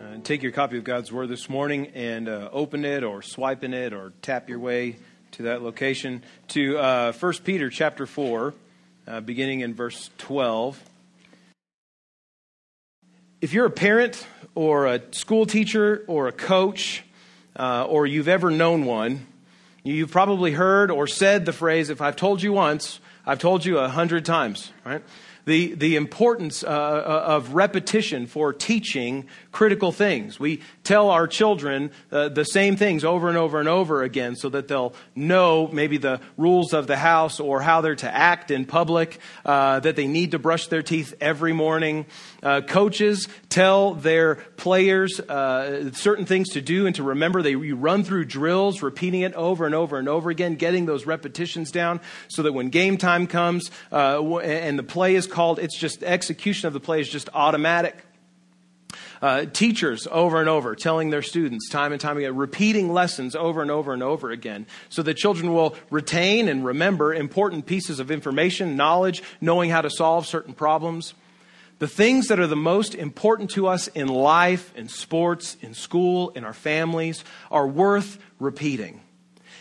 Uh, take your copy of God's Word this morning and uh, open it or swipe in it or tap your way to that location to uh, 1 Peter chapter 4, uh, beginning in verse 12. If you're a parent or a school teacher or a coach uh, or you've ever known one, you've probably heard or said the phrase, if I've told you once, I've told you a hundred times, right? The, the importance uh, uh, of repetition for teaching critical things. We tell our children uh, the same things over and over and over again so that they'll know maybe the rules of the house or how they're to act in public, uh, that they need to brush their teeth every morning. Uh, coaches tell their players uh, certain things to do and to remember. They you run through drills, repeating it over and over and over again, getting those repetitions down so that when game time comes and the play is called, it's just execution of the play is just automatic. Uh, teachers over and over telling their students time and time again, repeating lessons over and over and over again, so that children will retain and remember important pieces of information, knowledge, knowing how to solve certain problems. The things that are the most important to us in life, in sports, in school, in our families, are worth repeating.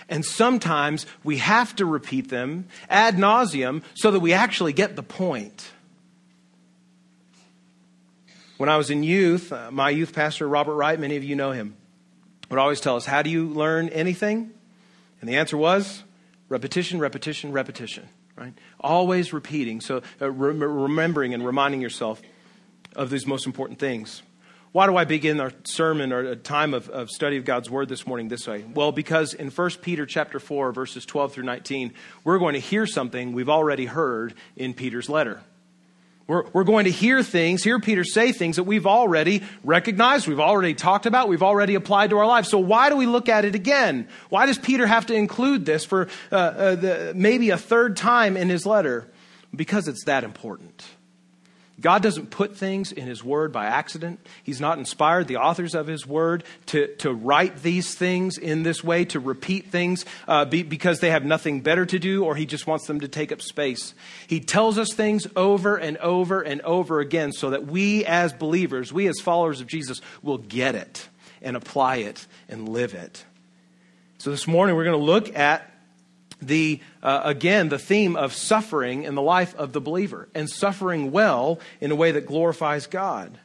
And sometimes we have to repeat them ad nauseum so that we actually get the point. When I was in youth, uh, my youth pastor, Robert Wright, many of you know him, would always tell us, How do you learn anything? And the answer was repetition, repetition, repetition, right? Always repeating. So uh, re- remembering and reminding yourself of these most important things. Why do I begin our sermon or a time of, of study of God's Word this morning this way? Well, because in 1 Peter chapter 4, verses 12 through 19, we're going to hear something we've already heard in Peter's letter. We're, we're going to hear things, hear Peter say things that we've already recognized, we've already talked about, we've already applied to our lives. So why do we look at it again? Why does Peter have to include this for uh, uh, the, maybe a third time in his letter? Because it's that important. God doesn't put things in His Word by accident. He's not inspired the authors of His Word to, to write these things in this way, to repeat things uh, be, because they have nothing better to do or He just wants them to take up space. He tells us things over and over and over again so that we as believers, we as followers of Jesus, will get it and apply it and live it. So this morning we're going to look at the uh, again the theme of suffering in the life of the believer and suffering well in a way that glorifies god.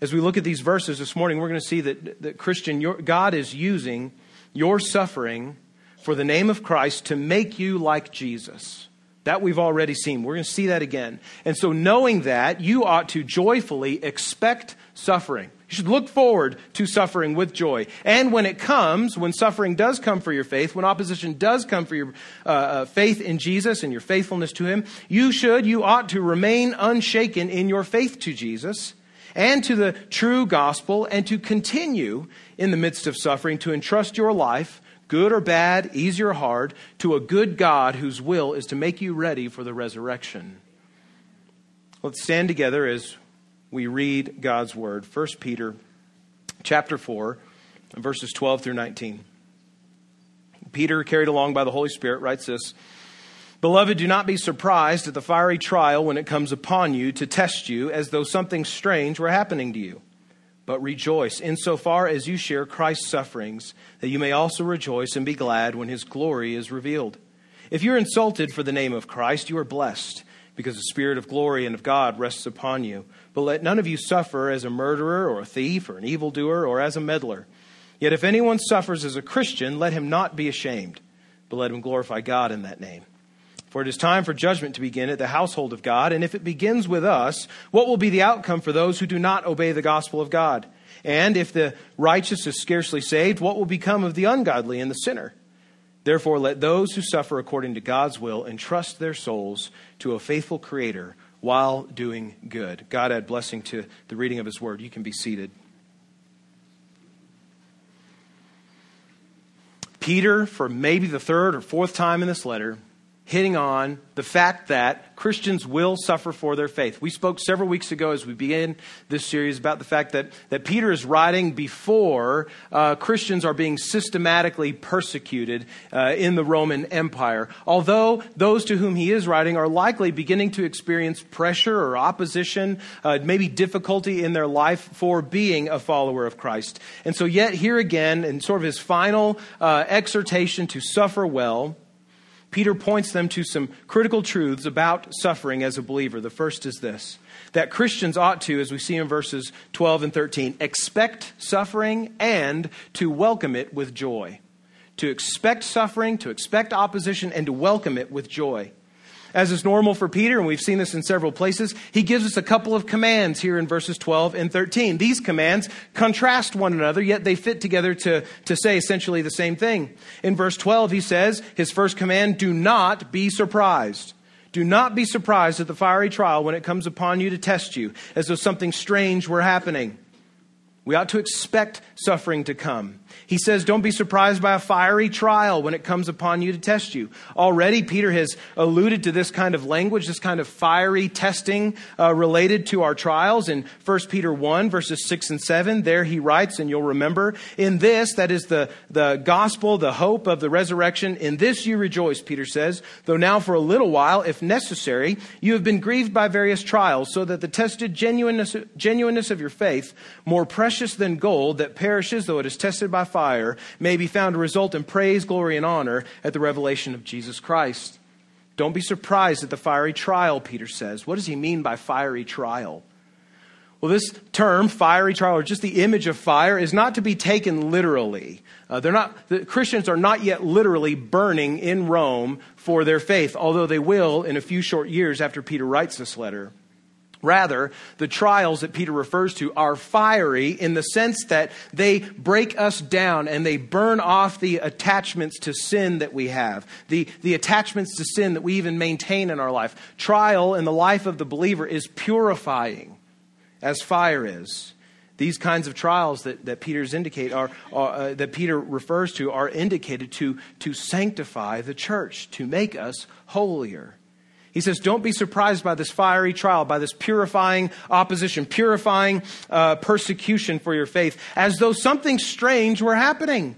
As we look at these verses this morning we're going to see that, that christian your, god is using your suffering for the name of christ to make you like jesus that we've already seen. We're going to see that again. And so knowing that you ought to joyfully expect suffering. You should look forward to suffering with joy. And when it comes, when suffering does come for your faith, when opposition does come for your uh, uh, faith in Jesus and your faithfulness to Him, you should, you ought to remain unshaken in your faith to Jesus and to the true gospel and to continue in the midst of suffering to entrust your life, good or bad, easy or hard, to a good God whose will is to make you ready for the resurrection. Let's stand together as we read God's word. 1 Peter chapter 4, verses 12 through 19. Peter, carried along by the Holy Spirit, writes this Beloved, do not be surprised at the fiery trial when it comes upon you to test you as though something strange were happening to you. But rejoice insofar as you share Christ's sufferings, that you may also rejoice and be glad when his glory is revealed. If you're insulted for the name of Christ, you are blessed, because the Spirit of glory and of God rests upon you. But let none of you suffer as a murderer or a thief or an evildoer or as a meddler. Yet if anyone suffers as a Christian, let him not be ashamed, but let him glorify God in that name. For it is time for judgment to begin at the household of God, and if it begins with us, what will be the outcome for those who do not obey the gospel of God? And if the righteous is scarcely saved, what will become of the ungodly and the sinner? Therefore, let those who suffer according to God's will entrust their souls to a faithful Creator while doing good. God add blessing to the reading of His Word. You can be seated. Peter, for maybe the third or fourth time in this letter, hitting on the fact that Christians will suffer for their faith. We spoke several weeks ago as we began this series about the fact that, that Peter is writing before uh, Christians are being systematically persecuted uh, in the Roman Empire. Although those to whom he is writing are likely beginning to experience pressure or opposition, uh, maybe difficulty in their life for being a follower of Christ. And so, yet, here again, in sort of his final uh, exhortation to suffer well, Peter points them to some critical truths about suffering as a believer. The first is this that Christians ought to, as we see in verses 12 and 13, expect suffering and to welcome it with joy. To expect suffering, to expect opposition, and to welcome it with joy as is normal for Peter, and we've seen this in several places, he gives us a couple of commands here in verses 12 and 13. These commands contrast one another, yet they fit together to, to say essentially the same thing. In verse 12, he says, his first command, do not be surprised. Do not be surprised at the fiery trial when it comes upon you to test you, as though something strange were happening. We ought to expect suffering to come. He says, Don't be surprised by a fiery trial when it comes upon you to test you. Already, Peter has alluded to this kind of language, this kind of fiery testing uh, related to our trials in 1 Peter 1, verses 6 and 7. There he writes, and you'll remember, In this, that is the, the gospel, the hope of the resurrection, in this you rejoice, Peter says, though now for a little while, if necessary, you have been grieved by various trials, so that the tested genuineness, genuineness of your faith, more precious than gold that perishes though it is tested by fire may be found to result in praise, glory, and honor at the revelation of Jesus Christ. Don't be surprised at the fiery trial, Peter says. What does he mean by fiery trial? Well, this term, fiery trial, or just the image of fire, is not to be taken literally. Uh, they're not, the Christians are not yet literally burning in Rome for their faith, although they will in a few short years after Peter writes this letter. Rather, the trials that Peter refers to are fiery in the sense that they break us down and they burn off the attachments to sin that we have, the, the attachments to sin that we even maintain in our life. Trial in the life of the believer is purifying, as fire is. These kinds of trials that, that Peter's indicate are, are uh, that Peter refers to are indicated to, to sanctify the church, to make us holier. He says, Don't be surprised by this fiery trial, by this purifying opposition, purifying uh, persecution for your faith, as though something strange were happening.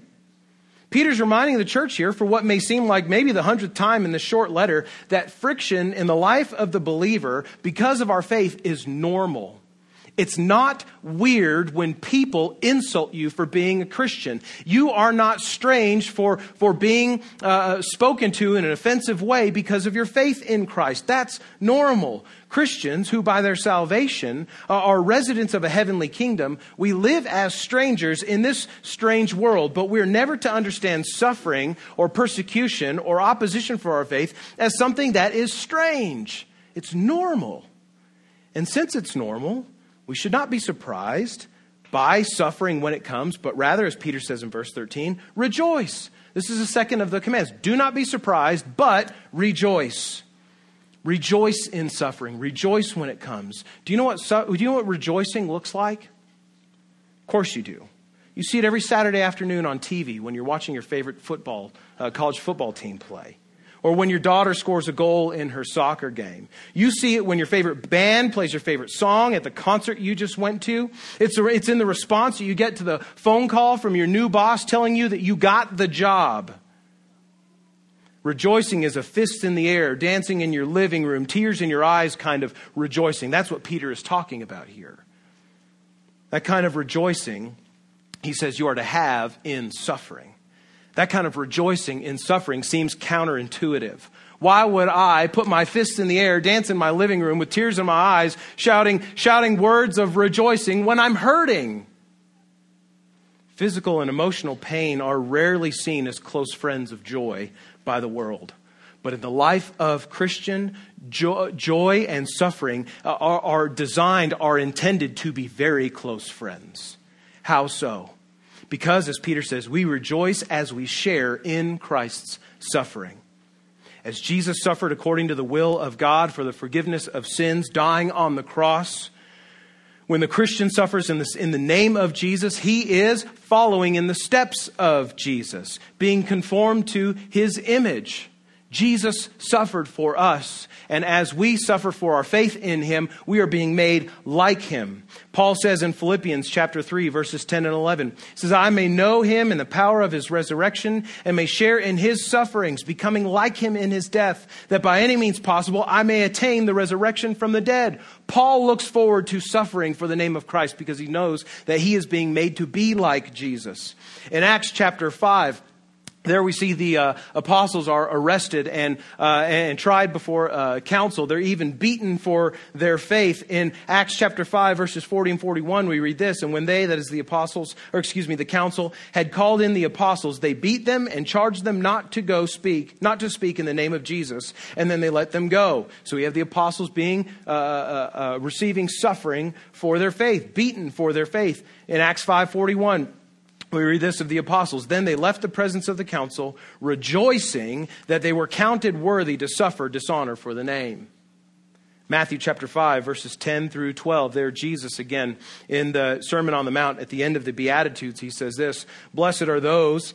Peter's reminding the church here, for what may seem like maybe the hundredth time in this short letter, that friction in the life of the believer because of our faith is normal. It's not weird when people insult you for being a Christian. You are not strange for, for being uh, spoken to in an offensive way because of your faith in Christ. That's normal. Christians who, by their salvation, are residents of a heavenly kingdom, we live as strangers in this strange world, but we're never to understand suffering or persecution or opposition for our faith as something that is strange. It's normal. And since it's normal, we should not be surprised by suffering when it comes, but rather, as Peter says in verse 13, rejoice. This is the second of the commands. Do not be surprised, but rejoice. Rejoice in suffering. Rejoice when it comes. Do you know what, do you know what rejoicing looks like? Of course you do. You see it every Saturday afternoon on TV when you're watching your favorite football, uh, college football team play or when your daughter scores a goal in her soccer game. You see it when your favorite band plays your favorite song at the concert you just went to. It's, a, it's in the response that you get to the phone call from your new boss telling you that you got the job. Rejoicing is a fist in the air, dancing in your living room, tears in your eyes kind of rejoicing. That's what Peter is talking about here. That kind of rejoicing, he says, you are to have in suffering. That kind of rejoicing in suffering seems counterintuitive. Why would I put my fists in the air, dance in my living room with tears in my eyes, shouting, shouting words of rejoicing when I'm hurting? Physical and emotional pain are rarely seen as close friends of joy by the world. But in the life of Christian, joy, joy and suffering uh, are, are designed, are intended to be very close friends. How so? Because, as Peter says, we rejoice as we share in Christ's suffering. As Jesus suffered according to the will of God for the forgiveness of sins, dying on the cross, when the Christian suffers in, this, in the name of Jesus, he is following in the steps of Jesus, being conformed to his image. Jesus suffered for us, and as we suffer for our faith in him, we are being made like him. Paul says in Philippians chapter 3 verses 10 and 11, says, "I may know him in the power of his resurrection and may share in his sufferings, becoming like him in his death, that by any means possible I may attain the resurrection from the dead." Paul looks forward to suffering for the name of Christ because he knows that he is being made to be like Jesus. In Acts chapter 5, there we see the uh, apostles are arrested and, uh, and tried before uh, council. They're even beaten for their faith. In Acts chapter 5, verses 40 and 41, we read this And when they, that is the apostles, or excuse me, the council, had called in the apostles, they beat them and charged them not to go speak, not to speak in the name of Jesus, and then they let them go. So we have the apostles being, uh, uh, uh, receiving suffering for their faith, beaten for their faith. In Acts 5 41, we read this of the apostles. Then they left the presence of the council, rejoicing that they were counted worthy to suffer dishonor for the name. Matthew chapter 5, verses 10 through 12. There, Jesus again in the Sermon on the Mount at the end of the Beatitudes, he says this Blessed are those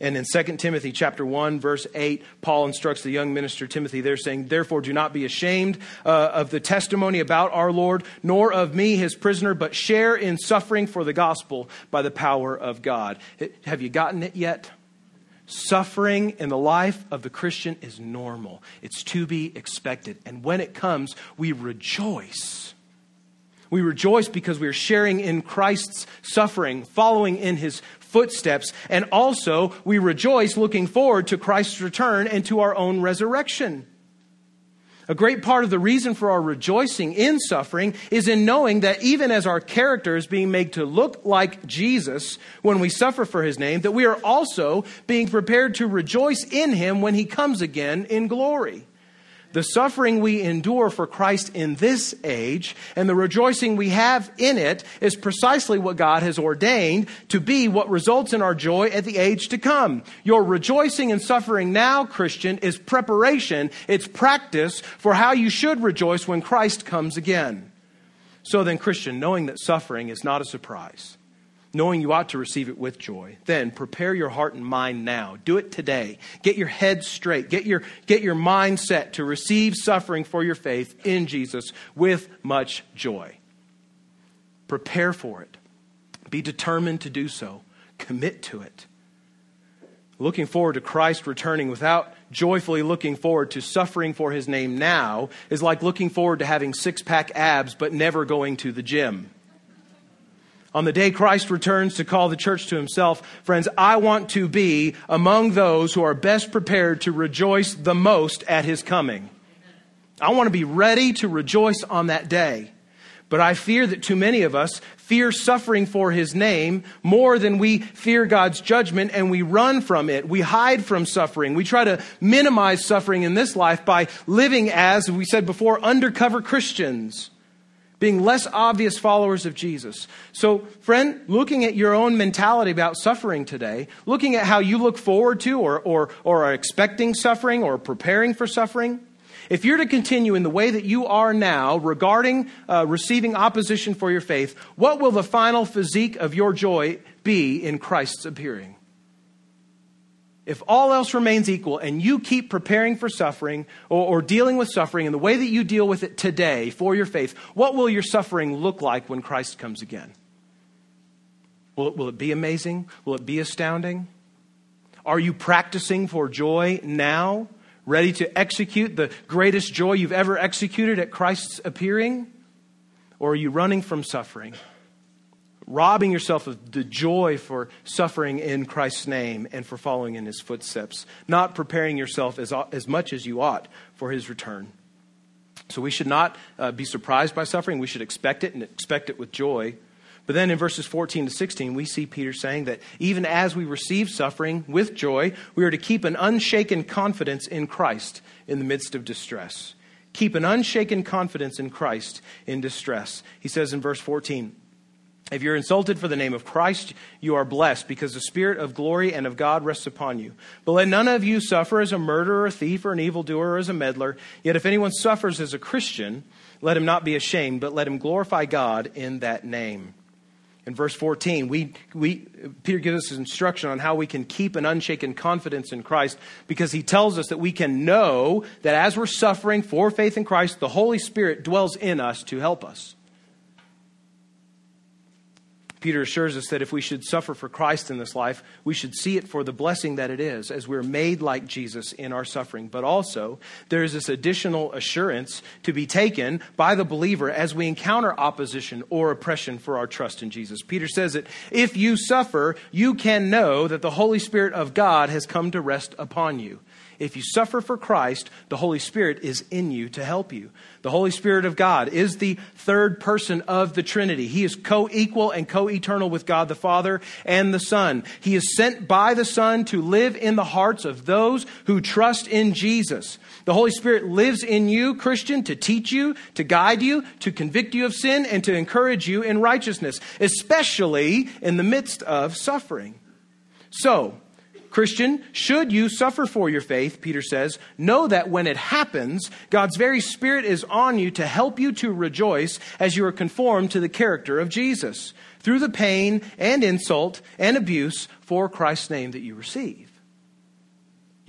And in 2 Timothy chapter 1 verse 8, Paul instructs the young minister Timothy there saying, "Therefore do not be ashamed uh, of the testimony about our Lord, nor of me his prisoner, but share in suffering for the gospel by the power of God." Have you gotten it yet? Suffering in the life of the Christian is normal. It's to be expected. And when it comes, we rejoice. We rejoice because we are sharing in Christ's suffering, following in his footsteps. And also, we rejoice looking forward to Christ's return and to our own resurrection. A great part of the reason for our rejoicing in suffering is in knowing that even as our character is being made to look like Jesus when we suffer for his name, that we are also being prepared to rejoice in him when he comes again in glory the suffering we endure for Christ in this age and the rejoicing we have in it is precisely what God has ordained to be what results in our joy at the age to come. Your rejoicing and suffering now, Christian, is preparation, it's practice for how you should rejoice when Christ comes again. So then, Christian, knowing that suffering is not a surprise, knowing you ought to receive it with joy. Then prepare your heart and mind now. Do it today. Get your head straight. Get your, get your mind set to receive suffering for your faith in Jesus with much joy. Prepare for it. Be determined to do so. Commit to it. Looking forward to Christ returning without joyfully looking forward to suffering for his name now is like looking forward to having six pack abs but never going to the gym. On the day Christ returns to call the church to himself, friends, I want to be among those who are best prepared to rejoice the most at his coming. I want to be ready to rejoice on that day. But I fear that too many of us fear suffering for his name more than we fear God's judgment and we run from it. We hide from suffering. We try to minimize suffering in this life by living as, we said before, undercover Christians being less obvious followers of Jesus. So, friend, looking at your own mentality about suffering today, looking at how you look forward to or, or, or are expecting suffering or preparing for suffering, if you're to continue in the way that you are now regarding uh, receiving opposition for your faith, what will the final physique of your joy be in Christ's appearing? If all else remains equal and you keep preparing for suffering or, or, dealing with suffering in the way that you deal with it today for your faith, what will your suffering look like when Christ comes again? Will it, will it be amazing? Will it be astounding? Are you practicing for joy now, ready to execute the greatest joy you've ever executed at Christ's appearing? Or are you running from suffering? Robbing yourself of the joy for suffering in Christ's name and for following in his footsteps, not preparing yourself as, as much as you ought for his return. So we should not uh, be surprised by suffering. We should expect it and expect it with joy. But then in verses 14 to 16, we see Peter saying that even as we receive suffering with joy, we are to keep an unshaken confidence in Christ in the midst of distress. Keep an unshaken confidence in Christ in distress. He says in verse 14, If you're insulted for the name of Christ, you are blessed because the Spirit of glory and of God rests upon you. But let none of you suffer as a murderer, a thief, or an evildoer, or as a meddler. Yet if anyone suffers as a Christian, let him not be ashamed, but let him glorify God in that name. In verse 14, we, we, Peter gives us instruction on how we can keep an unshaken confidence in Christ because he tells us that we can know that as we're suffering for faith in Christ, the Holy Spirit dwells in us to help us. Peter assures us that if we should suffer for Christ in this life, we should see it for the blessing that it is as we're made like Jesus in our suffering. But also, there is this additional assurance to be taken by the believer as we encounter opposition or oppression for our trust in Jesus. Peter says that if you suffer, you can know that the Holy Spirit of God has come to rest upon you. If you suffer for Christ, the Holy Spirit is in you to help you. The Holy Spirit of God is the third person of the Trinity. He is co equal and co eternal with God the Father and the Son. He is sent by the Son to live in the hearts of those who trust in Jesus. The Holy Spirit lives in you, Christian, to teach you, to guide you, to convict you of sin, and to encourage you in righteousness, especially in the midst of suffering. So, Christian, should you suffer for your faith, Peter says, know that when it happens, God's very Spirit is on you to help you to rejoice as you are conformed to the character of Jesus through the pain and insult and abuse for Christ's name that you receive.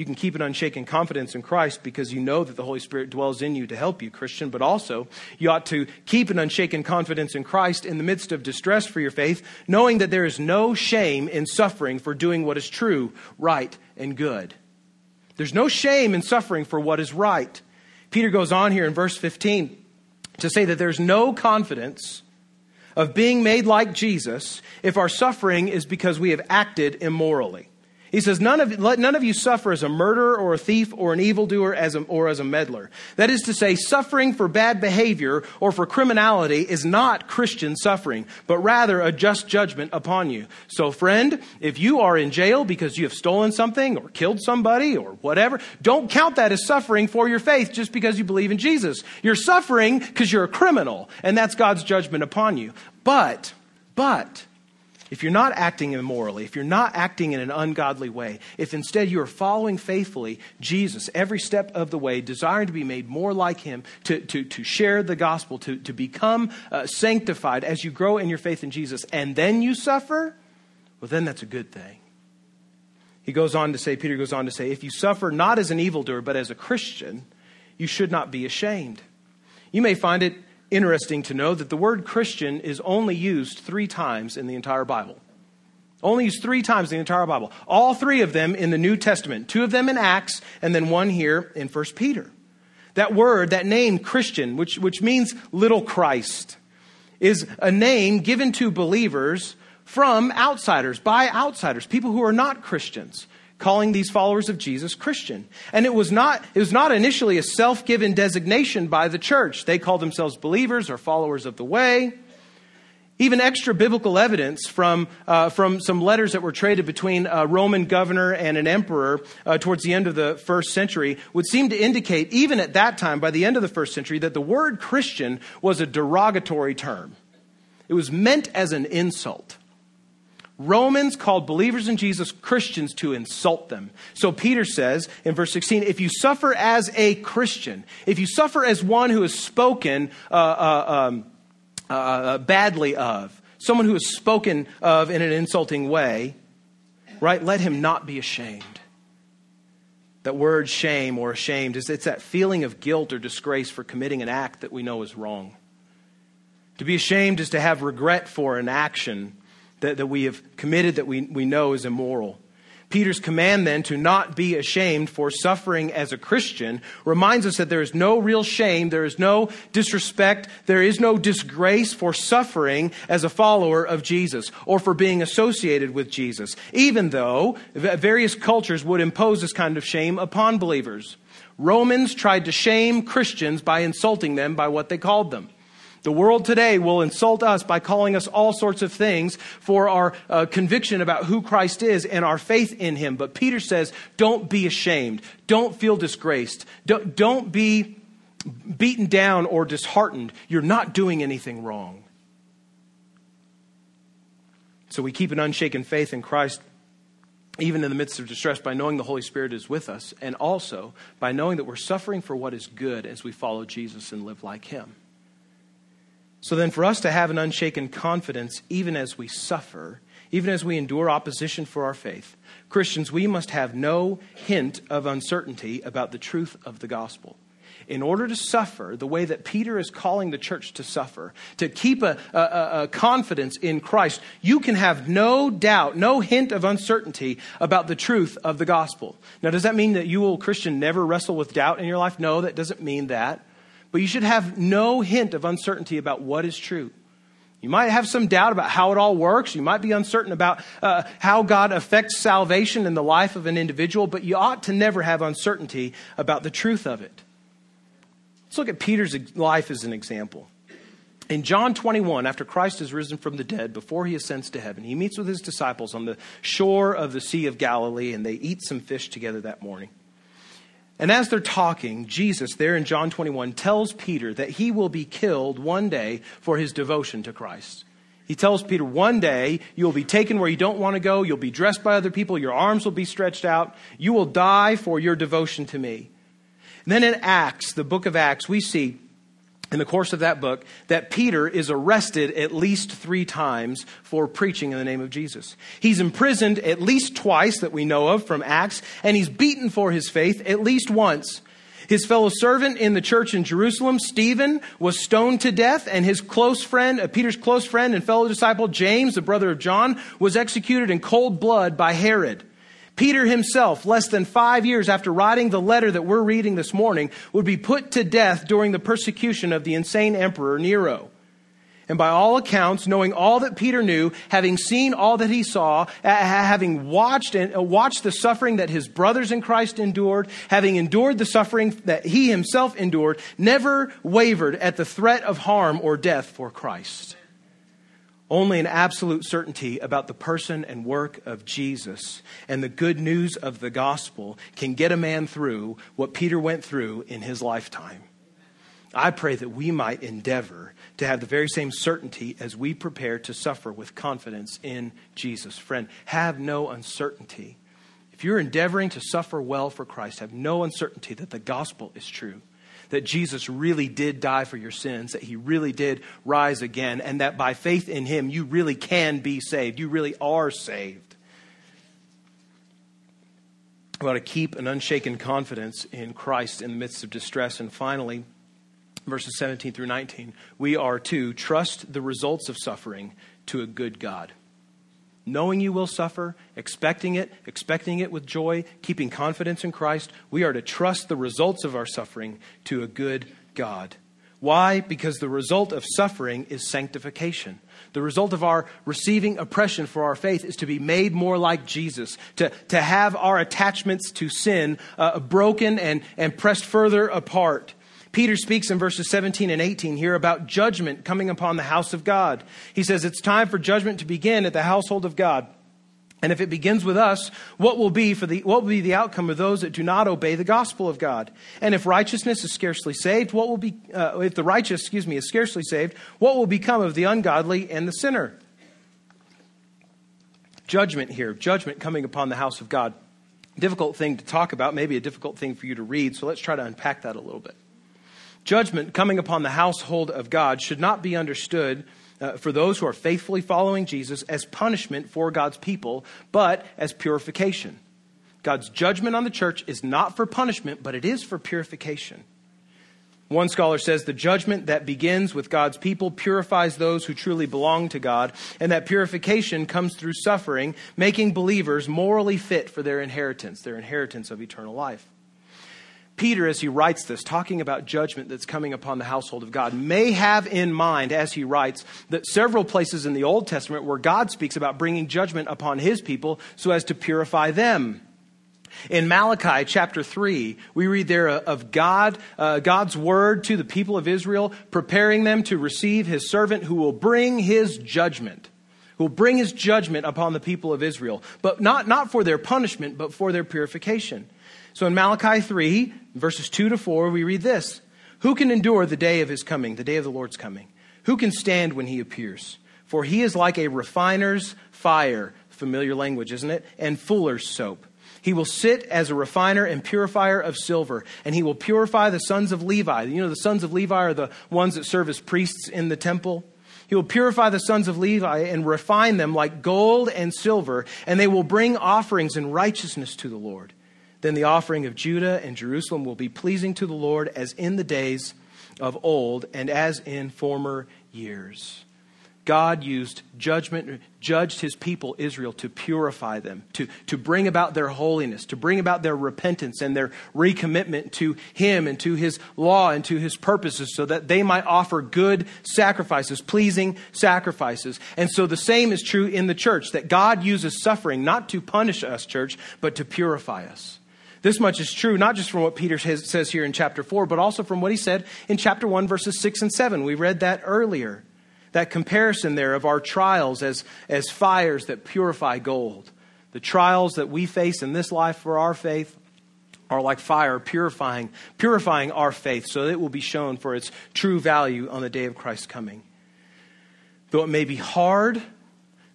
You can keep an unshaken confidence in Christ because you know that the Holy Spirit dwells in you to help you, Christian, but also you ought to keep an unshaken confidence in Christ in the midst of distress for your faith, knowing that there is no shame in suffering for doing what is true, right, and good. There's no shame in suffering for what is right. Peter goes on here in verse 15 to say that there's no confidence of being made like Jesus if our suffering is because we have acted immorally. He says, none of, let none of you suffer as a murderer or a thief or an evildoer as a, or as a meddler. That is to say, suffering for bad behavior or for criminality is not Christian suffering, but rather a just judgment upon you. So, friend, if you are in jail because you have stolen something or killed somebody or whatever, don't count that as suffering for your faith just because you believe in Jesus. You're suffering because you're a criminal, and that's God's judgment upon you. But, but, if you're not acting immorally, if you're not acting in an ungodly way, if instead you are following faithfully Jesus every step of the way, desiring to be made more like Him, to, to, to share the gospel, to, to become uh, sanctified as you grow in your faith in Jesus, and then you suffer, well, then that's a good thing. He goes on to say, Peter goes on to say, if you suffer not as an evildoer, but as a Christian, you should not be ashamed. You may find it interesting to know that the word Christian is only used three times in the entire Bible. Only used three times in the entire Bible. All three of them in the New Testament. Two of them in Acts, and then one here in 1 Peter. That word, that name, Christian, which, which means little Christ, is a name given to believers from outsiders, by outsiders, people who are not Christians calling these followers of Jesus Christian. And it was not, it was not initially a self given designation by the church. They called themselves believers or followers of the way. Even extra biblical evidence from, uh, from some letters that were traded between a Roman governor and an emperor uh, towards the end of the first century would seem to indicate, even at that time, by the end of the first century, that the word Christian was a derogatory term. It was meant as an insult. Romans called believers in Jesus Christians to insult them. So Peter says in verse 16, if you suffer as a Christian, if you suffer as one who is spoken uh, uh, um, uh, uh, badly of, someone who is spoken of in an insulting way, right, let him not be ashamed. That word shame or ashamed is it's that feeling of guilt or disgrace for committing an act that we know is wrong. To be ashamed is to have regret for an action that, that we have committed that we, we know is immoral. Peter's command then to not be ashamed for suffering as a Christian reminds us that there is no real shame, there is no disrespect, there is no disgrace for suffering as a follower of Jesus or for being associated with Jesus, even though various cultures would impose this kind of shame upon believers. Romans tried to shame Christians by insulting them by what they called them. The world today will insult us by calling us all sorts of things for our uh, conviction about who Christ is and our faith in him. But Peter says, don't be ashamed. Don't feel disgraced. Don't, don't be beaten down or disheartened. You're not doing anything wrong. So we keep an unshaken faith in Christ even in the midst of distress by knowing the Holy Spirit is with us and also by knowing that we're suffering for what is good as we follow Jesus and live like him. So then, for us to have an unshaken confidence, even as we suffer, even as we endure opposition for our faith, Christians, we must have no hint of uncertainty about the truth of the gospel. In order to suffer the way that Peter is calling the church to suffer, to keep a, a, a confidence in Christ, you can have no doubt, no hint of uncertainty about the truth of the gospel. Now, does that mean that you will, Christian, never wrestle with doubt in your life? No, that doesn't mean that. But you should have no hint of uncertainty about what is true. You might have some doubt about how it all works. You might be uncertain about uh, how God affects salvation in the life of an individual, but you ought to never have uncertainty about the truth of it. Let's look at Peter's life as an example. In John 21, after Christ has risen from the dead, before he ascends to heaven, he meets with his disciples on the shore of the Sea of Galilee, and they eat some fish together that morning. And as they're talking, Jesus, there in John 21, tells Peter that he will be killed one day for his devotion to Christ. He tells Peter, one day you'll be taken where you don't want to go, you'll be dressed by other people, your arms will be stretched out, you will die for your devotion to me. And then in Acts, the book of Acts, we see in the course of that book that Peter is arrested at least three times for preaching in the name of Jesus. He's imprisoned at least twice that we know of from Acts, and he's beaten for his faith at least once. His fellow servant in the church in Jerusalem, Stephen, was stoned to death, and his close friend, uh, Peter's close friend and fellow disciple, James, the brother of John, was executed in cold blood by Herod. Peter himself, less than five years after writing the letter that we're reading this morning, would be put to death during the persecution of the insane emperor Nero. And by all accounts, knowing all that Peter knew, having seen all that he saw, having watched and uh, watched the suffering that his brothers in Christ endured, having endured the suffering that he himself endured, never wavered at the threat of harm or death for Christ. Only an absolute certainty about the person and work of Jesus and the good news of the gospel can get a man through what Peter went through in his lifetime. I pray that we might endeavor to have the very same certainty as we prepare to suffer with confidence in Jesus. Friend, have no uncertainty. If you're endeavoring to suffer well for Christ, have no uncertainty that the gospel is true that Jesus really did die for your sins, that he really did rise again, and that by faith in him, you really can be saved. You really are saved. We ought to keep an unshaken confidence in Christ in the midst of distress. And finally, verses 17 through 19, we are to trust the results of suffering to a good God knowing you will suffer, expecting it, expecting it with joy, keeping confidence in Christ, we are to trust the results of our suffering to a good God. Why? Because the result of suffering is sanctification. The result of our receiving oppression for our faith is to be made more like Jesus, to, to have our attachments to sin uh, broken and, and pressed further apart. Peter speaks in verses 17 and 18 here about judgment coming upon the house of God. He says it's time for judgment to begin at the household of God. And if it begins with us, what will be for the what will be the outcome of those that do not obey the gospel of God? And if righteousness is scarcely saved, what will be uh, if the righteous, excuse me, is scarcely saved, what will become of the ungodly and the sinner? Judgment here, judgment coming upon the house of God. Difficult thing to talk about, maybe a difficult thing for you to read, so let's try to unpack that a little bit. Judgment coming upon the household of God should not be understood uh, for those who are faithfully following Jesus as punishment for God's people, but as purification. God's judgment on the church is not for punishment, but it is for purification. One scholar says the judgment that begins with God's people purifies those who truly belong to God, and that purification comes through suffering, making believers morally fit for their inheritance, their inheritance of eternal life. Peter, as he writes this, talking about judgment that's coming upon the household of God, may have in mind, as he writes, that several places in the Old Testament where God speaks about bringing judgment upon his people so as to purify them. In Malachi chapter 3, we read there of God, uh, God's word to the people of Israel, preparing them to receive his servant who will bring his judgment, who will bring his judgment upon the people of Israel, but not, not for their punishment, but for their purification. So in Malachi 3, verses 2 to 4, we read this Who can endure the day of his coming, the day of the Lord's coming? Who can stand when he appears? For he is like a refiner's fire, familiar language, isn't it? And fuller's soap. He will sit as a refiner and purifier of silver, and he will purify the sons of Levi. You know, the sons of Levi are the ones that serve as priests in the temple. He will purify the sons of Levi and refine them like gold and silver, and they will bring offerings in righteousness to the Lord. Then the offering of Judah and Jerusalem will be pleasing to the Lord as in the days of old and as in former years. God used judgment, judged his people, Israel, to purify them, to, to bring about their holiness, to bring about their repentance and their recommitment to him and to his law and to his purposes so that they might offer good sacrifices, pleasing sacrifices. And so the same is true in the church, that God uses suffering not to punish us, church, but to purify us. This much is true not just from what Peter has, says here in chapter 4, but also from what he said in chapter 1, verses 6 and 7. We read that earlier. That comparison there of our trials as, as fires that purify gold. The trials that we face in this life for our faith are like fire purifying, purifying our faith so that it will be shown for its true value on the day of Christ's coming. Though it may be hard,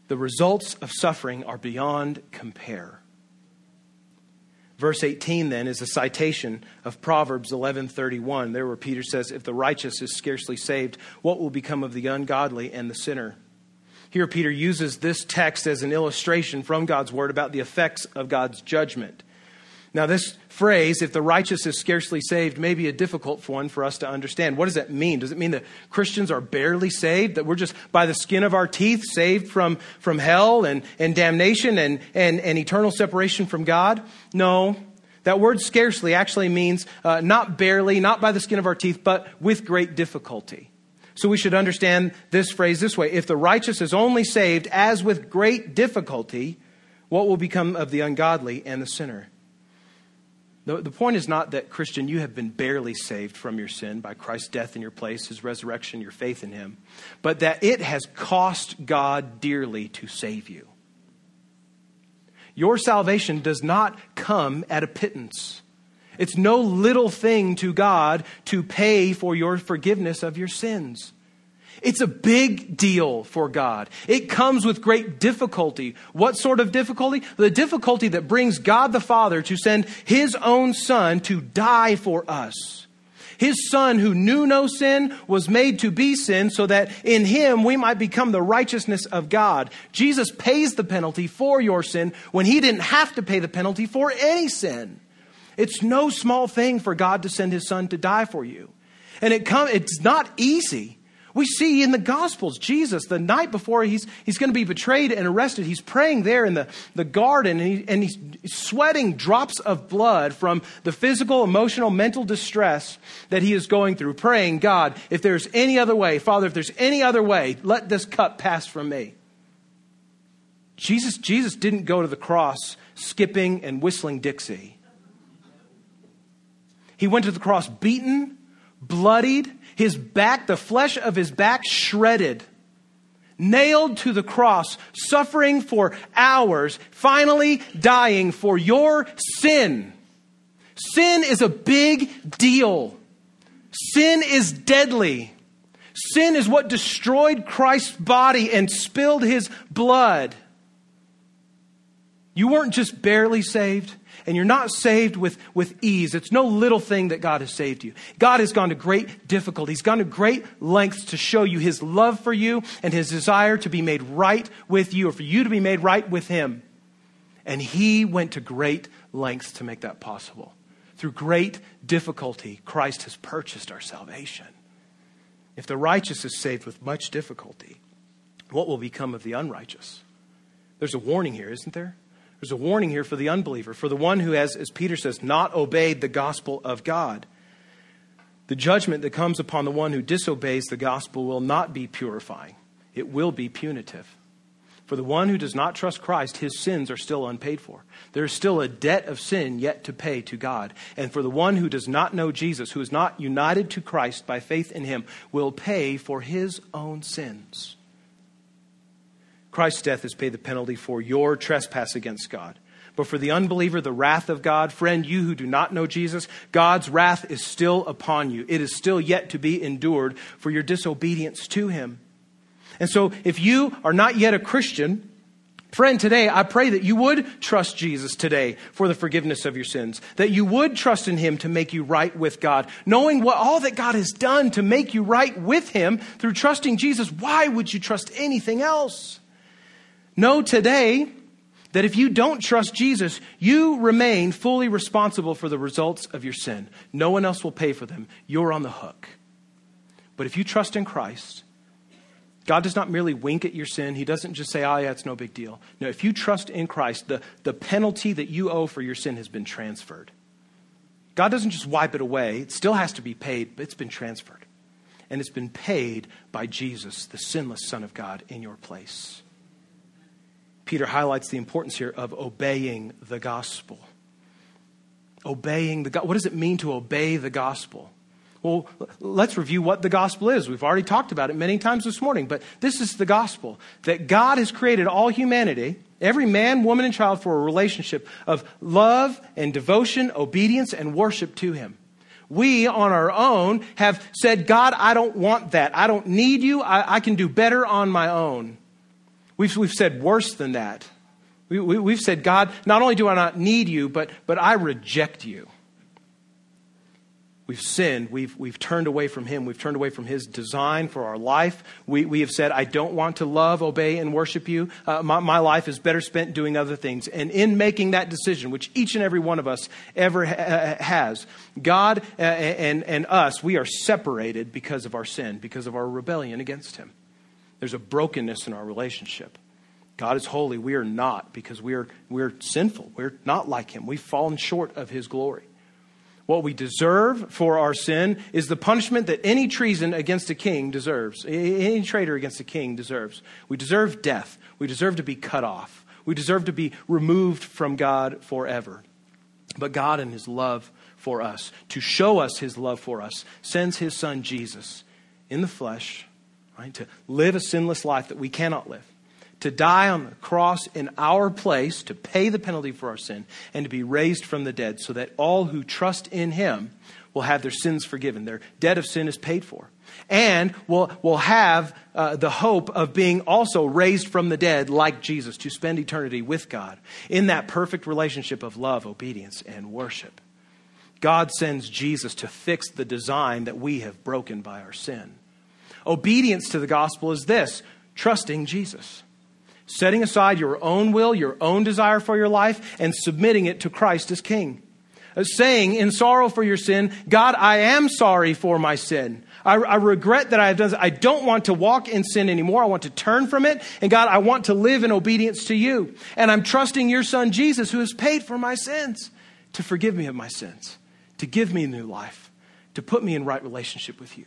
the results of suffering are beyond compare. Verse 18 then is a citation of Proverbs 11:31, there where Peter says, "If the righteous is scarcely saved, what will become of the ungodly and the sinner?" Here Peter uses this text as an illustration from God's word about the effects of God's judgment. Now, this phrase, if the righteous is scarcely saved, may be a difficult one for us to understand. What does that mean? Does it mean that Christians are barely saved? That we're just by the skin of our teeth saved from, from hell and, and damnation and, and, and eternal separation from God? No. That word scarcely actually means uh, not barely, not by the skin of our teeth, but with great difficulty. So we should understand this phrase this way If the righteous is only saved as with great difficulty, what will become of the ungodly and the sinner? The, the point is not that, Christian, you have been barely saved from your sin by Christ's death in your place, his resurrection, your faith in him, but that it has cost God dearly to save you. Your salvation does not come at a pittance. It's no little thing to God to pay for your forgiveness of your sins. It's a big deal for God. It comes with great difficulty. What sort of difficulty? The difficulty that brings God the Father to send His own Son to die for us. His Son, who knew no sin, was made to be sin so that in Him we might become the righteousness of God. Jesus pays the penalty for your sin when He didn't have to pay the penalty for any sin. It's no small thing for God to send His Son to die for you. And it come, it's not easy. We see in the Gospels, Jesus, the night before he's, he's going to be betrayed and arrested, he's praying there in the, the garden and, he, and he's sweating drops of blood from the physical, emotional, mental distress that he is going through, praying, God, if there's any other way, Father, if there's any other way, let this cup pass from me. Jesus, Jesus didn't go to the cross skipping and whistling Dixie. He went to the cross beaten, bloodied, his back, the flesh of his back shredded, nailed to the cross, suffering for hours, finally dying for your sin. Sin is a big deal. Sin is deadly. Sin is what destroyed Christ's body and spilled his blood. You weren't just barely saved and you're not saved with, with ease. It's no little thing that God has saved you. God has gone to great difficulty. He's gone to great lengths to show you his love for you and his desire to be made right with you or for you to be made right with him. And he went to great lengths to make that possible. Through great difficulty, Christ has purchased our salvation. If the righteous is saved with much difficulty, what will become of the unrighteous? There's a warning here, isn't there? There's a warning here for the unbeliever, for the one who has, as Peter says, not obeyed the gospel of God. The judgment that comes upon the one who disobeys the gospel will not be purifying, it will be punitive. For the one who does not trust Christ, his sins are still unpaid for. There is still a debt of sin yet to pay to God. And for the one who does not know Jesus, who is not united to Christ by faith in him, will pay for his own sins. Christ's death has paid the penalty for your trespass against God. But for the unbeliever, the wrath of God, friend, you who do not know Jesus, God's wrath is still upon you. It is still yet to be endured for your disobedience to him. And so if you are not yet a Christian, Friend, today I pray that you would trust Jesus today for the forgiveness of your sins, that you would trust in him to make you right with God, knowing what all that God has done to make you right with him through trusting Jesus. Why would you trust anything else? Know today that if you don't trust Jesus, you remain fully responsible for the results of your sin. No one else will pay for them. You're on the hook. But if you trust in Christ, God does not merely wink at your sin. He doesn't just say, oh, yeah, it's no big deal. No, if you trust in Christ, the, the penalty that you owe for your sin has been transferred. God doesn't just wipe it away, it still has to be paid, but it's been transferred. And it's been paid by Jesus, the sinless Son of God, in your place. Peter highlights the importance here of obeying the gospel. Obeying the What does it mean to obey the gospel? Well, let's review what the gospel is. We've already talked about it many times this morning, but this is the gospel that God has created all humanity, every man, woman, and child, for a relationship of love and devotion, obedience, and worship to Him. We, on our own, have said, God, I don't want that. I don't need you. I, I can do better on my own. We've, we've said worse than that. We, we, we've said, God, not only do I not need you, but, but I reject you. We've sinned. We've, we've turned away from Him. We've turned away from His design for our life. We, we have said, I don't want to love, obey, and worship you. Uh, my, my life is better spent doing other things. And in making that decision, which each and every one of us ever ha- has, God uh, and, and us, we are separated because of our sin, because of our rebellion against Him. There's a brokenness in our relationship. God is holy. We are not because we are, we're sinful. We're not like Him. We've fallen short of His glory. What we deserve for our sin is the punishment that any treason against a king deserves, any traitor against a king deserves. We deserve death. We deserve to be cut off. We deserve to be removed from God forever. But God, in His love for us, to show us His love for us, sends His Son Jesus in the flesh, right, to live a sinless life that we cannot live to die on the cross in our place to pay the penalty for our sin and to be raised from the dead so that all who trust in him will have their sins forgiven. Their debt of sin is paid for. And will, will have uh, the hope of being also raised from the dead like Jesus to spend eternity with God in that perfect relationship of love, obedience, and worship. God sends Jesus to fix the design that we have broken by our sin. Obedience to the gospel is this trusting Jesus setting aside your own will, your own desire for your life, and submitting it to Christ as King. Uh, saying in sorrow for your sin, God, I am sorry for my sin. I, I regret that I have done this. I don't want to walk in sin anymore. I want to turn from it. And God, I want to live in obedience to you. And I'm trusting your son, Jesus, who has paid for my sins, to forgive me of my sins, to give me a new life, to put me in right relationship with you.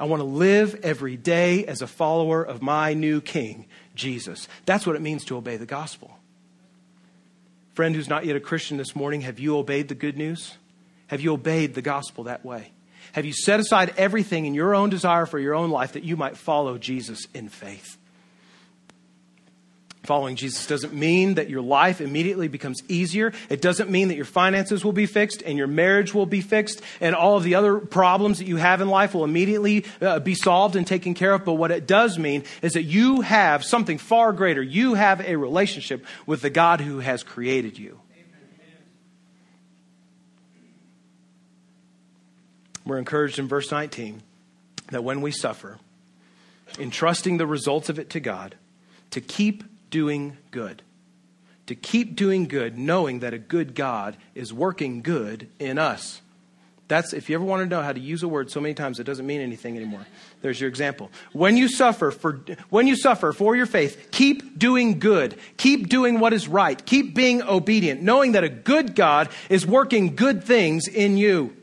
I want to live every day as a follower of my new King, Jesus. That's what it means to obey the gospel. Friend who's not yet a Christian this morning, have you obeyed the good news? Have you obeyed the gospel that way? Have you set aside everything in your own desire for your own life that you might follow Jesus in faith? Following Jesus doesn't mean that your life immediately becomes easier. It doesn't mean that your finances will be fixed and your marriage will be fixed and all of the other problems that you have in life will immediately uh, be solved and taken care of. But what it does mean is that you have something far greater. You have a relationship with the God who has created you. We're encouraged in verse 19 that when we suffer, entrusting the results of it to God, to keep doing good. To keep doing good, knowing that a good God is working good in us. That's if you ever want to know how to use a word so many times it doesn't mean anything anymore. There's your example. When you suffer for when you suffer for your faith, keep doing good. Keep doing what is right. Keep being obedient, knowing that a good God is working good things in you.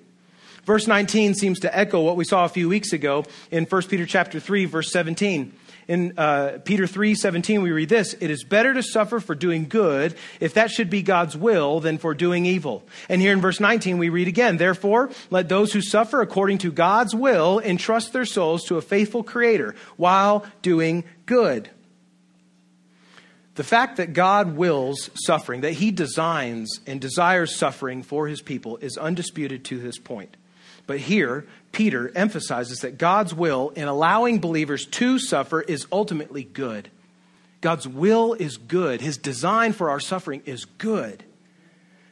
Verse 19 seems to echo what we saw a few weeks ago in 1 Peter chapter 3 verse 17 in uh, Peter 3 17, we read this It is better to suffer for doing good, if that should be God's will, than for doing evil. And here in verse 19, we read again Therefore, let those who suffer according to God's will entrust their souls to a faithful Creator while doing good. The fact that God wills suffering, that He designs and desires suffering for His people, is undisputed to this point. But here, Peter emphasizes that God's will in allowing believers to suffer is ultimately good. God's will is good. His design for our suffering is good.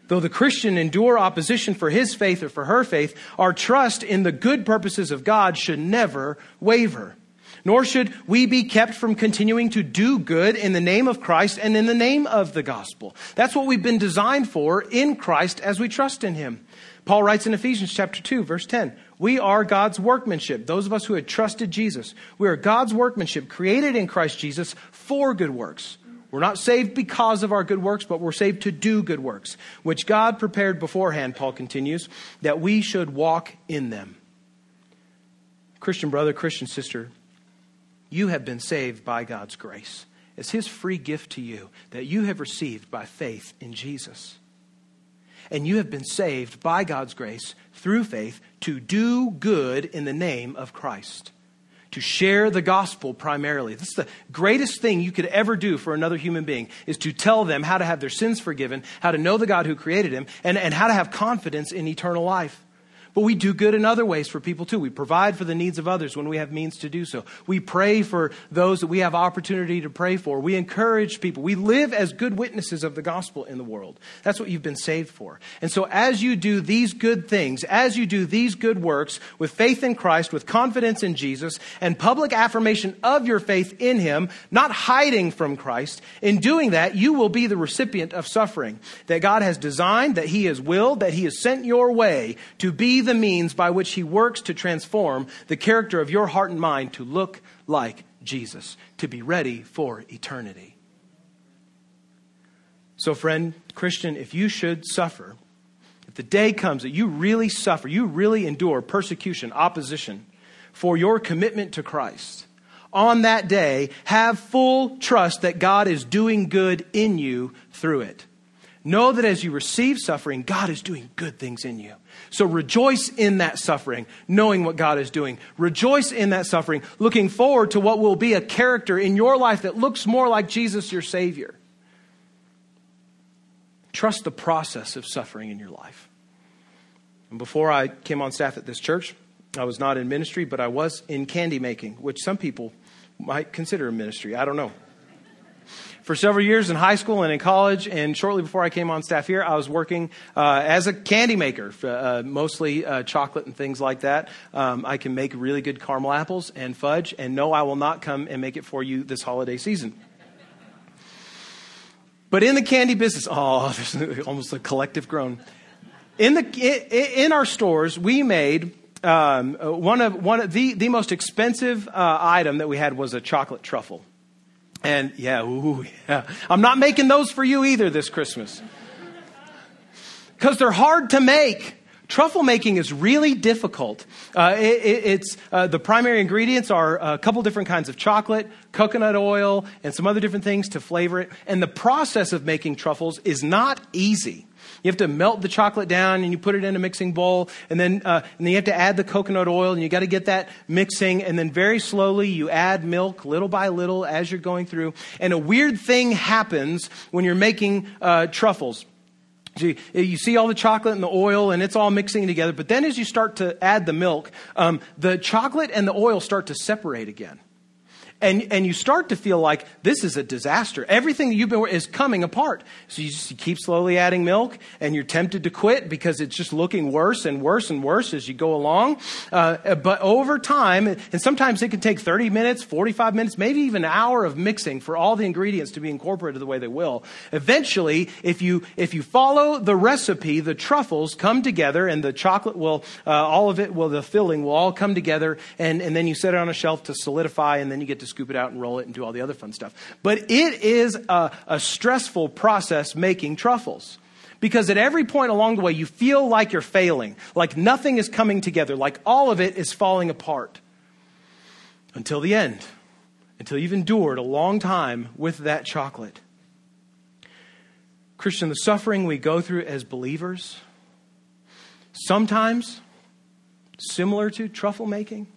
Though the Christian endure opposition for his faith or for her faith, our trust in the good purposes of God should never waver. Nor should we be kept from continuing to do good in the name of Christ and in the name of the gospel. That's what we've been designed for in Christ as we trust in him. Paul writes in Ephesians chapter 2 verse 10, we are God's workmanship. Those of us who had trusted Jesus, we are God's workmanship created in Christ Jesus for good works we're not saved because of our good works, but we're saved to do good works, which God prepared beforehand, Paul continues, that we should walk in them. Christian brother, Christian sister, you have been saved by God's grace. It's His free gift to you that you have received by faith in Jesus. And you have been saved by God's grace through faith to do good in the name of Christ to share the gospel primarily. This is the greatest thing you could ever do for another human being is to tell them how to have their sins forgiven, how to know the God who created him, and, and how to have confidence in eternal life. But we do good in other ways for people too. We provide for the needs of others when we have means to do so. We pray for those that we have opportunity to pray for. We encourage people. We live as good witnesses of the gospel in the world. That's what you've been saved for. And so as you do these good things, as you do these good works with faith in Christ, with confidence in Jesus, and public affirmation of your faith in Him, not hiding from Christ, in doing that, you will be the recipient of suffering that God has designed, that He has willed, that He has sent your way to be the means by which He works to transform the character of your heart and mind to look like Jesus, to be ready for eternity. So, friend, Christian, if you should suffer, if the day comes that you really suffer, you really endure persecution, opposition for your commitment to Christ, on that day, have full trust that God is doing good in you through it. Know that as you receive suffering, God is doing good things in you. So rejoice in that suffering, knowing what God is doing. Rejoice in that suffering, looking forward to what will be a character in your life that looks more like Jesus, your Savior. Trust the process of suffering in your life. And before I came on staff at this church, I was not in ministry, but I was in candy making, which some people might consider a ministry. I don't know for several years in high school and in college, and shortly before I came on staff here, I was working uh, as a candy maker, uh, mostly uh, chocolate and things like that. Um, I can make really good caramel apples and fudge, and no, I will not come and make it for you this holiday season. But in the candy business, oh, there's almost a collective groan. In the in our stores, we made um, one of one of the the most expensive uh, item that we had was a chocolate truffle. And yeah, ooh, yeah. I'm not making those for you either this Christmas. Because they're hard to make. Truffle making is really difficult. Uh, it, it, it's uh, the primary ingredients are a couple different kinds of chocolate, coconut oil, and some other different things to flavor it. And the process of making truffles is not easy. You have to melt the chocolate down and you put it in a mixing bowl, and then, uh, and then you have to add the coconut oil, and you got to get that mixing, and then very slowly you add milk little by little as you're going through. And a weird thing happens when you're making uh, truffles. You, you see all the chocolate and the oil, and it's all mixing together. But then, as you start to add the milk, um, the chocolate and the oil start to separate again and, and you start to feel like this is a disaster. Everything that you've been is coming apart. So you just you keep slowly adding milk, and you're tempted to quit because it's just looking worse and worse and worse as you go along. Uh, but over time, and sometimes it can take 30 minutes, 45 minutes, maybe even an hour of mixing for all the ingredients to be incorporated the way they will. Eventually, if you if you follow the recipe, the truffles come together, and the chocolate will uh, all of it will the filling will all come together, and and then you set it on a shelf to solidify, and then you get to scoop it out and roll it and do all the other fun stuff. But it is a, a stressful process making truffles. Because at every point along the way, you feel like you're failing, like nothing is coming together, like all of it is falling apart. Until the end, until you've endured a long time with that chocolate. Christian, the suffering we go through as believers, sometimes similar to truffle making,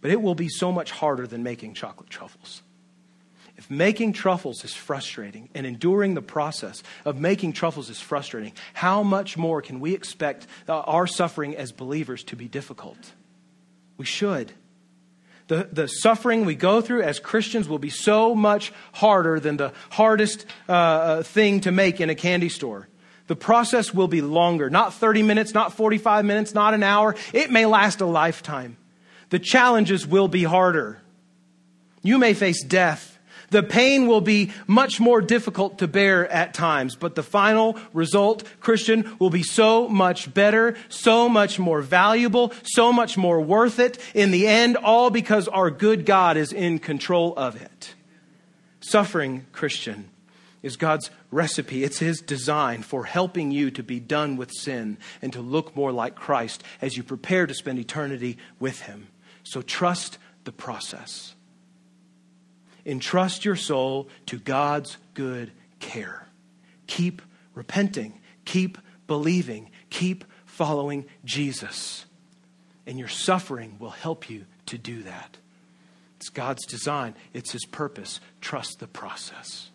but it will be so much harder than making chocolate truffles. If making truffles is frustrating and enduring the process of making truffles is frustrating, how much more can we expect our suffering as believers to be difficult? We should. The, the suffering we go through as Christians will be so much harder than the hardest uh, uh thing to make in a candy store. The process will be longer, not 30 minutes, not 45 minutes, not an hour. It may last a lifetime. The challenges will be harder. You may face death. The pain will be much more difficult to bear at times, but the final result, Christian, will be so much better, so much more valuable, so much more worth it in the end, all because our good God is in control of it. Suffering, Christian, is God's recipe. It's His design for helping you to be done with sin and to look more like Christ as you prepare to spend eternity with Him. So trust the process. Entrust your soul to God's good care. Keep repenting. Keep believing. Keep following Jesus. And your suffering will help you to do that. It's God's design, it's His purpose. Trust the process.